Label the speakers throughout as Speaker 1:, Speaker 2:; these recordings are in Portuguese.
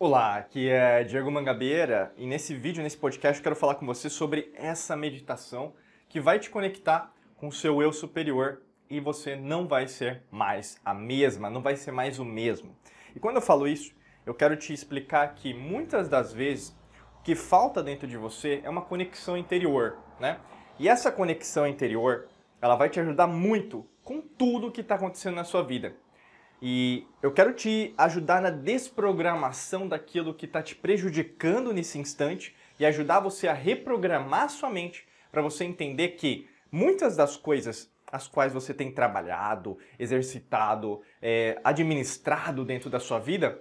Speaker 1: Olá, aqui é Diego Mangabeira e nesse vídeo, nesse podcast, eu quero falar com você sobre essa meditação que vai te conectar com o seu eu superior e você não vai ser mais a mesma, não vai ser mais o mesmo. E quando eu falo isso, eu quero te explicar que muitas das vezes o que falta dentro de você é uma conexão interior, né? E essa conexão interior, ela vai te ajudar muito com tudo que está acontecendo na sua vida. E eu quero te ajudar na desprogramação daquilo que está te prejudicando nesse instante e ajudar você a reprogramar sua mente para você entender que muitas das coisas as quais você tem trabalhado, exercitado, é, administrado dentro da sua vida,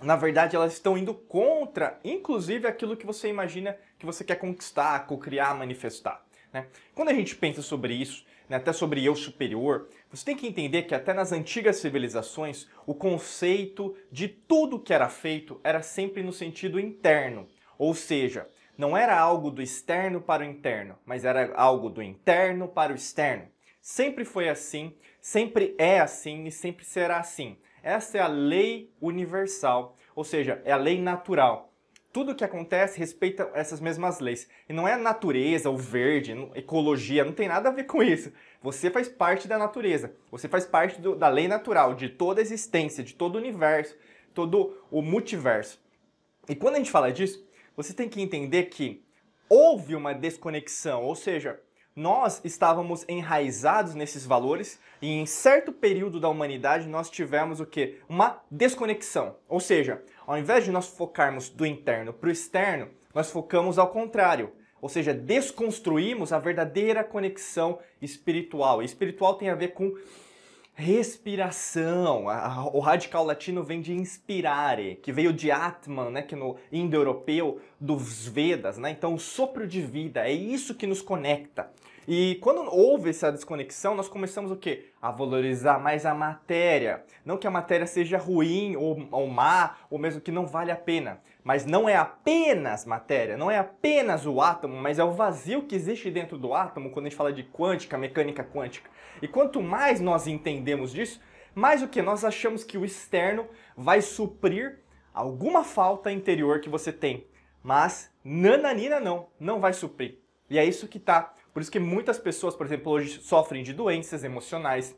Speaker 1: na verdade elas estão indo contra, inclusive, aquilo que você imagina que você quer conquistar, co-criar, manifestar. Né? Quando a gente pensa sobre isso, né, até sobre eu superior, você tem que entender que até nas antigas civilizações o conceito de tudo que era feito era sempre no sentido interno, ou seja, não era algo do externo para o interno, mas era algo do interno para o externo. Sempre foi assim, sempre é assim e sempre será assim. Essa é a lei universal, ou seja, é a lei natural tudo que acontece respeita essas mesmas leis. E não é a natureza, o verde, ecologia, não tem nada a ver com isso. Você faz parte da natureza, você faz parte do, da lei natural, de toda a existência, de todo o universo, todo o multiverso. E quando a gente fala disso, você tem que entender que houve uma desconexão, ou seja, nós estávamos enraizados nesses valores e em certo período da humanidade nós tivemos o que? Uma desconexão. Ou seja, ao invés de nós focarmos do interno para o externo, nós focamos ao contrário. Ou seja, desconstruímos a verdadeira conexão espiritual. E espiritual tem a ver com respiração. O radical latino vem de inspirare, que veio de Atman, né, que no indo-europeu dos Vedas, né? Então, o sopro de vida é isso que nos conecta. E quando houve essa desconexão, nós começamos o quê? A valorizar mais a matéria. Não que a matéria seja ruim ou, ou má, ou mesmo que não vale a pena. Mas não é apenas matéria, não é apenas o átomo, mas é o vazio que existe dentro do átomo quando a gente fala de quântica, mecânica quântica. E quanto mais nós entendemos disso, mais o que? Nós achamos que o externo vai suprir alguma falta interior que você tem. Mas nananina não, não vai suprir. E é isso que está por isso que muitas pessoas, por exemplo, hoje sofrem de doenças emocionais,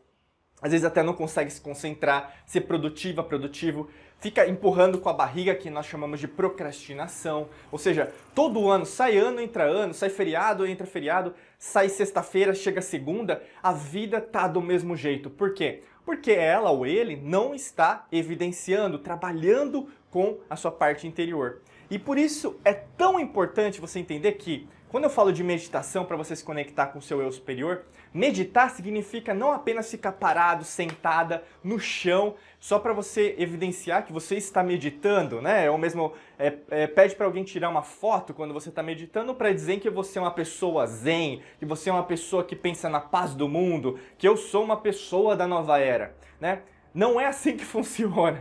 Speaker 1: às vezes até não consegue se concentrar, ser produtiva, produtivo, fica empurrando com a barriga que nós chamamos de procrastinação. Ou seja, todo ano, sai ano, entra ano, sai feriado, entra feriado, sai sexta-feira, chega segunda, a vida tá do mesmo jeito. Por quê? Porque ela ou ele não está evidenciando, trabalhando com a sua parte interior. E por isso é tão importante você entender que quando eu falo de meditação para você se conectar com o seu eu superior, meditar significa não apenas ficar parado, sentada no chão, só para você evidenciar que você está meditando, né? Ou mesmo é, é, pede para alguém tirar uma foto quando você está meditando para dizer que você é uma pessoa zen, que você é uma pessoa que pensa na paz do mundo, que eu sou uma pessoa da nova era, né? Não é assim que funciona,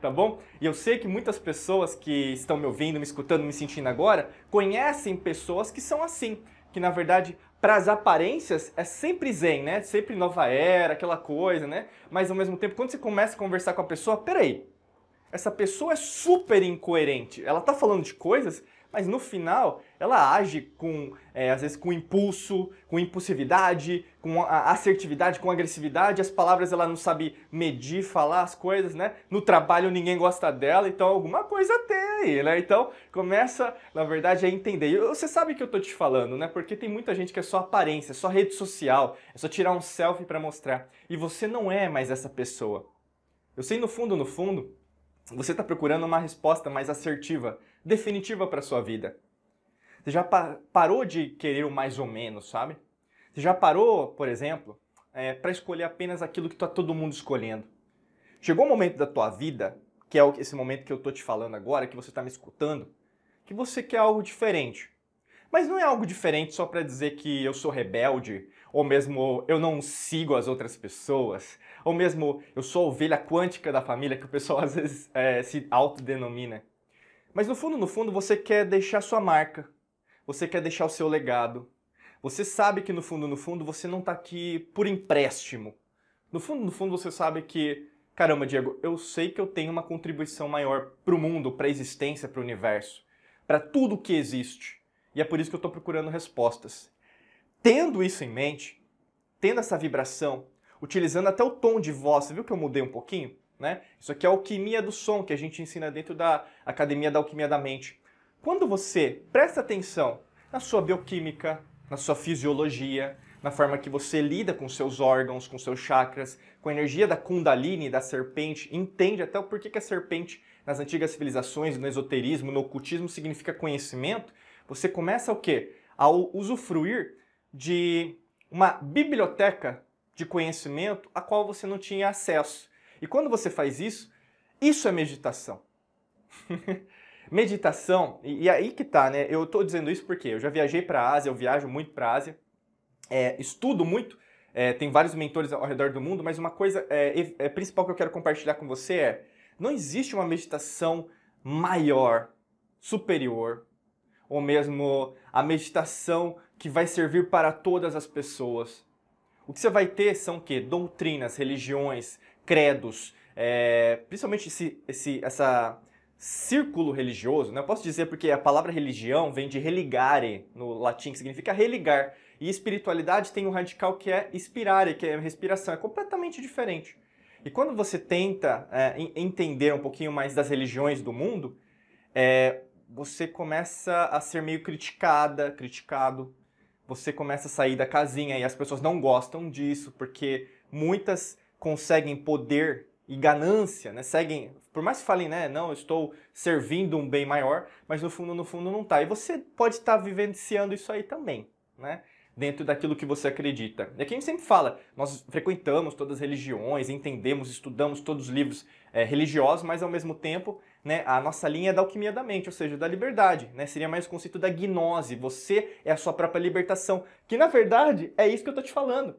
Speaker 1: tá bom? E eu sei que muitas pessoas que estão me ouvindo, me escutando, me sentindo agora, conhecem pessoas que são assim, que na verdade, para as aparências é sempre zen, né? Sempre nova era, aquela coisa, né? Mas ao mesmo tempo, quando você começa a conversar com a pessoa, peraí, essa pessoa é super incoerente. Ela tá falando de coisas mas no final ela age com, é, às vezes, com impulso, com impulsividade, com assertividade, com agressividade. As palavras ela não sabe medir, falar as coisas, né? No trabalho ninguém gosta dela, então alguma coisa tem, né? Então começa, na verdade, a entender. E você sabe que eu tô te falando, né? Porque tem muita gente que é só aparência, é só rede social, é só tirar um selfie para mostrar. E você não é mais essa pessoa. Eu sei no fundo, no fundo, você está procurando uma resposta mais assertiva, definitiva para sua vida. Você já pa parou de querer o mais ou menos, sabe? Você já parou, por exemplo, é, para escolher apenas aquilo que está todo mundo escolhendo. Chegou um momento da tua vida, que é esse momento que eu estou te falando agora, que você está me escutando, que você quer algo diferente. Mas não é algo diferente só para dizer que eu sou rebelde, ou mesmo eu não sigo as outras pessoas, ou mesmo eu sou a ovelha quântica da família, que o pessoal às vezes é, se autodenomina. Mas no fundo, no fundo, você quer deixar sua marca, você quer deixar o seu legado. Você sabe que no fundo, no fundo, você não está aqui por empréstimo. No fundo, no fundo, você sabe que caramba, Diego, eu sei que eu tenho uma contribuição maior para o mundo, para a existência, para o universo, para tudo que existe. E é por isso que eu estou procurando respostas. Tendo isso em mente, tendo essa vibração, utilizando até o tom de voz, você viu que eu mudei um pouquinho? Né? Isso aqui é alquimia do som que a gente ensina dentro da Academia da Alquimia da Mente. Quando você presta atenção na sua bioquímica, na sua fisiologia, na forma que você lida com seus órgãos, com seus chakras, com a energia da Kundalini, da serpente, entende até o porquê que a serpente nas antigas civilizações, no esoterismo, no ocultismo significa conhecimento, você começa o quê? A usufruir de uma biblioteca de conhecimento a qual você não tinha acesso. E quando você faz isso, isso é meditação. meditação, e, e, aí que tá, né? Eu tô dizendo isso porque eu já viajei para a Ásia, eu viajo muito para a Ásia, é, estudo muito, é, tem vários mentores ao redor do mundo, mas uma coisa é, é, principal que eu quero compartilhar com você é: não existe uma meditação maior, superior, ou mesmo a meditação que vai servir para todas as pessoas. O que você vai ter são o quê? Doutrinas, religiões, credos, é, principalmente esse, esse, essa círculo religioso, né? Eu posso dizer porque a palavra religião vem de religare, no latim, que significa religar. E espiritualidade tem um radical que é inspirare, que é respiração. É completamente diferente. E quando você tenta é, entender um pouquinho mais das religiões do mundo, é, você começa a ser meio criticada, criticado. Você começa a sair da casinha e as pessoas não gostam disso, porque muitas conseguem poder e ganância, né? Seguem, por mais que falem, né, não, eu estou servindo um bem maior, mas no fundo, no fundo não está. E você pode estar vivenciando isso aí também, né? Dentro daquilo que você acredita. E aqui a gente sempre fala, nós frequentamos todas as religiões, entendemos, estudamos todos os livros é, religiosos, mas ao mesmo tempo, né, a nossa linha é da alquimia da mente, ou seja, da liberdade, né? Seria mais o conceito da gnose, você é a sua própria libertação, que na verdade é isso que eu estou te falando.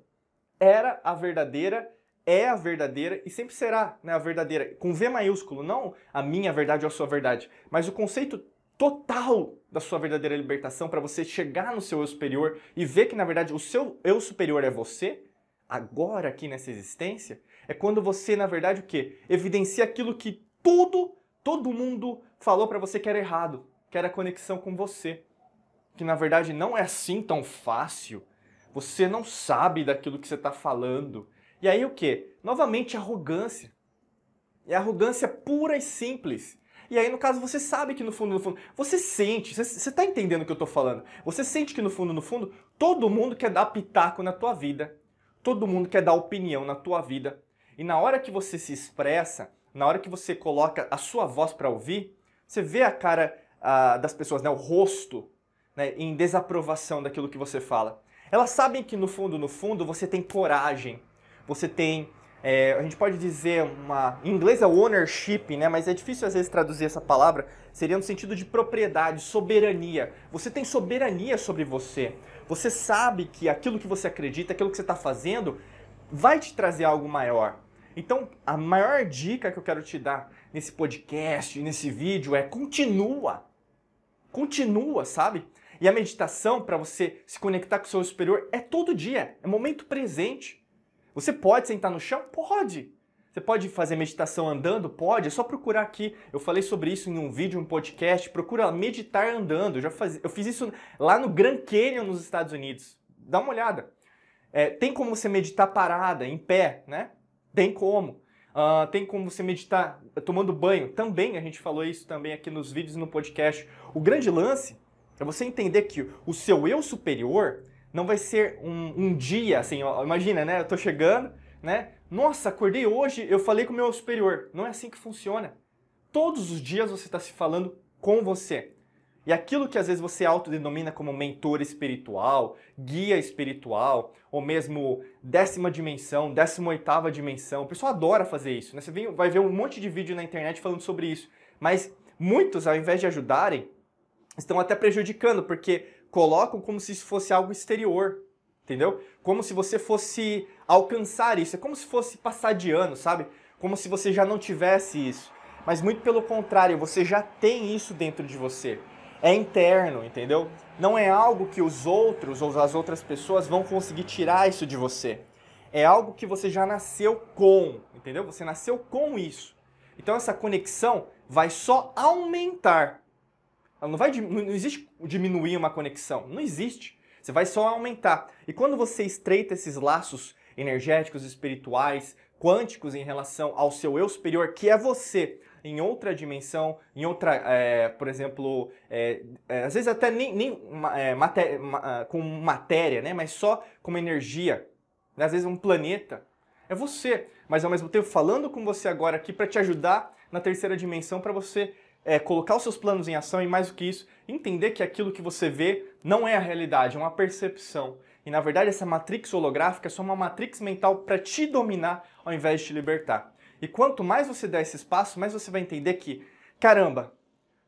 Speaker 1: Era a verdadeira é a verdadeira e sempre será né, a verdadeira, com V maiúsculo, não a minha verdade ou a sua verdade, mas o conceito total da sua verdadeira libertação para você chegar no seu eu superior e ver que na verdade o seu eu superior é você, agora aqui nessa existência, é quando você na verdade o que? Evidencia aquilo que tudo, todo mundo falou para você que era errado, que era a conexão com você. Que na verdade não é assim tão fácil. Você não sabe daquilo que você está falando. E aí o que? Novamente arrogância. E arrogância pura e simples. E aí, no caso, você sabe que no fundo, no fundo, você sente, você está entendendo o que eu estou falando. Você sente que no fundo, no fundo, todo mundo quer dar pitaco na tua vida. Todo mundo quer dar opinião na tua vida. E na hora que você se expressa, na hora que você coloca a sua voz para ouvir, você vê a cara das pessoas, né, o rosto, né, em desaprovação daquilo que você fala. Elas sabem que no fundo, no fundo, você tem coragem você tem, é, a gente pode dizer uma, em inglês é ownership, né? Mas é difícil às vezes traduzir essa palavra. Seria no sentido de propriedade, soberania. Você tem soberania sobre você. Você sabe que aquilo que você acredita, aquilo que você está fazendo, vai te trazer algo maior. Então, a maior dica que eu quero te dar nesse podcast, nesse vídeo é continua. Continua, sabe? E a meditação para você se conectar com o seu superior é todo dia, é momento presente. Você pode sentar no chão? Pode. Você pode fazer meditação andando? Pode. É só procurar aqui. Eu falei sobre isso em um vídeo, um podcast. Procura meditar andando. Eu, já faz... eu fiz isso lá no Grand Canyon, nos Estados Unidos. Dá uma olhada. É, tem como você meditar parada, em pé, né? Tem como. Uh, tem como você meditar tomando banho. Também, a gente falou isso também aqui nos vídeos e no podcast. O grande lance é você entender que o seu eu superior não vai ser um, um dia, assim, ó, imagina, né? Eu tô chegando, né? Nossa, acordei hoje, eu falei com o meu superior. Não é assim que funciona. Todos os dias você está se falando com você. E aquilo que às vezes você autodenomina como mentor espiritual, guia espiritual, ou mesmo décima dimensão, décima oitava dimensão, o pessoal adora fazer isso. Né? Você vai ver um monte de vídeo na internet falando sobre isso. Mas muitos, ao invés de ajudarem, estão até prejudicando, porque colocam como se isso fosse algo exterior, entendeu? Como se você fosse alcançar isso, é como se fosse passar de ano, sabe? Como se você já não tivesse isso. Mas muito pelo contrário, você já tem isso dentro de você. É interno, entendeu? Não é algo que os outros ou as outras pessoas vão conseguir tirar isso de você. é algo que você já nasceu com, entendeu? Você nasceu com isso. Então essa conexão vai só aumentar. Ela não vai não existe diminuir uma conexão, não existe. Você vai só aumentar. E quando você estreita esses laços energéticos, espirituais, quânticos em relação ao seu eu superior, que é você, em outra dimensão, em outra, é, por exemplo, é, é, às vezes até nem, nem é, maté ma com matéria, né? mas só com uma energia, né? às vezes um planeta. É você, mas ao mesmo tempo falando com você agora aqui para te ajudar na terceira dimensão, para você é, colocar os seus planos em ação e mais do que isso, entender que aquilo que você vê não é a realidade, é uma percepção. E na verdade essa matrix holográfica é só uma matrix mental para te dominar ao invés de te libertar. E quanto mais você der esse espaço, mais você vai entender que, caramba,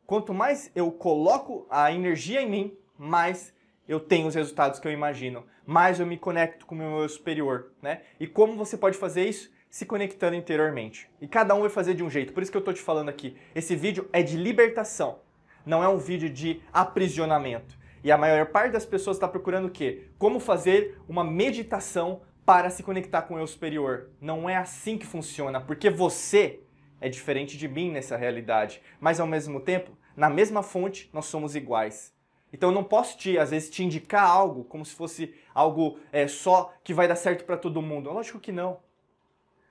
Speaker 1: quanto mais eu coloco a energia em mim, mais eu tenho os resultados que eu imagino, mais eu me conecto com o meu eu superior, né? E como você pode fazer isso? Se conectando interiormente. E cada um vai fazer de um jeito. Por isso que eu tô te falando aqui. Esse vídeo é de libertação, não é um vídeo de aprisionamento. E a maior parte das pessoas está procurando o quê? Como fazer uma meditação para se conectar com o eu superior. Não é assim que funciona, porque você é diferente de mim nessa realidade, mas ao mesmo tempo, na mesma fonte, nós somos iguais. Então eu não posso te, às vezes, te indicar algo como se fosse algo é, só que vai dar certo para todo mundo. Lógico que não.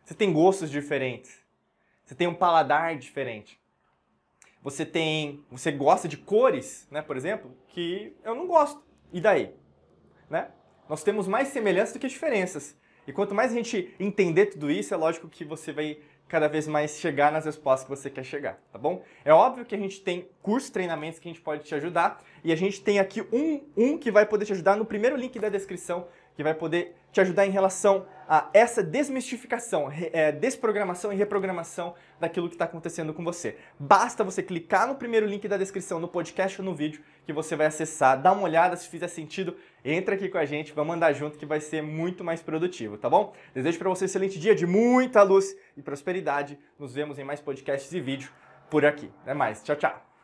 Speaker 1: Você tem gostos diferentes. Você tem um paladar diferente. Você tem, você gosta de cores, né, por exemplo, que eu não gosto. E daí, né? Nós temos mais semelhanças do que diferenças. E quanto mais a gente entender tudo isso, é lógico que você vai cada vez mais chegar nas respostas que você quer chegar, tá bom? É óbvio que a gente tem cursos, treinamentos que a gente pode te ajudar e a gente tem aqui um, um que vai poder te ajudar no primeiro link da descrição, que vai poder te ajudar em relação a essa desmistificação, é, desprogramação e reprogramação daquilo que está acontecendo com você. Basta você clicar no primeiro link da descrição, no podcast ou no vídeo, que você vai acessar, dá uma olhada, se fizer sentido, entra aqui com a gente, vamos andar junto que vai ser muito mais produtivo, tá bom? Desejo para você um excelente dia de muita luz e prosperidade. Nos vemos em mais podcasts e vídeos por aqui. Até mais. Tchau, tchau.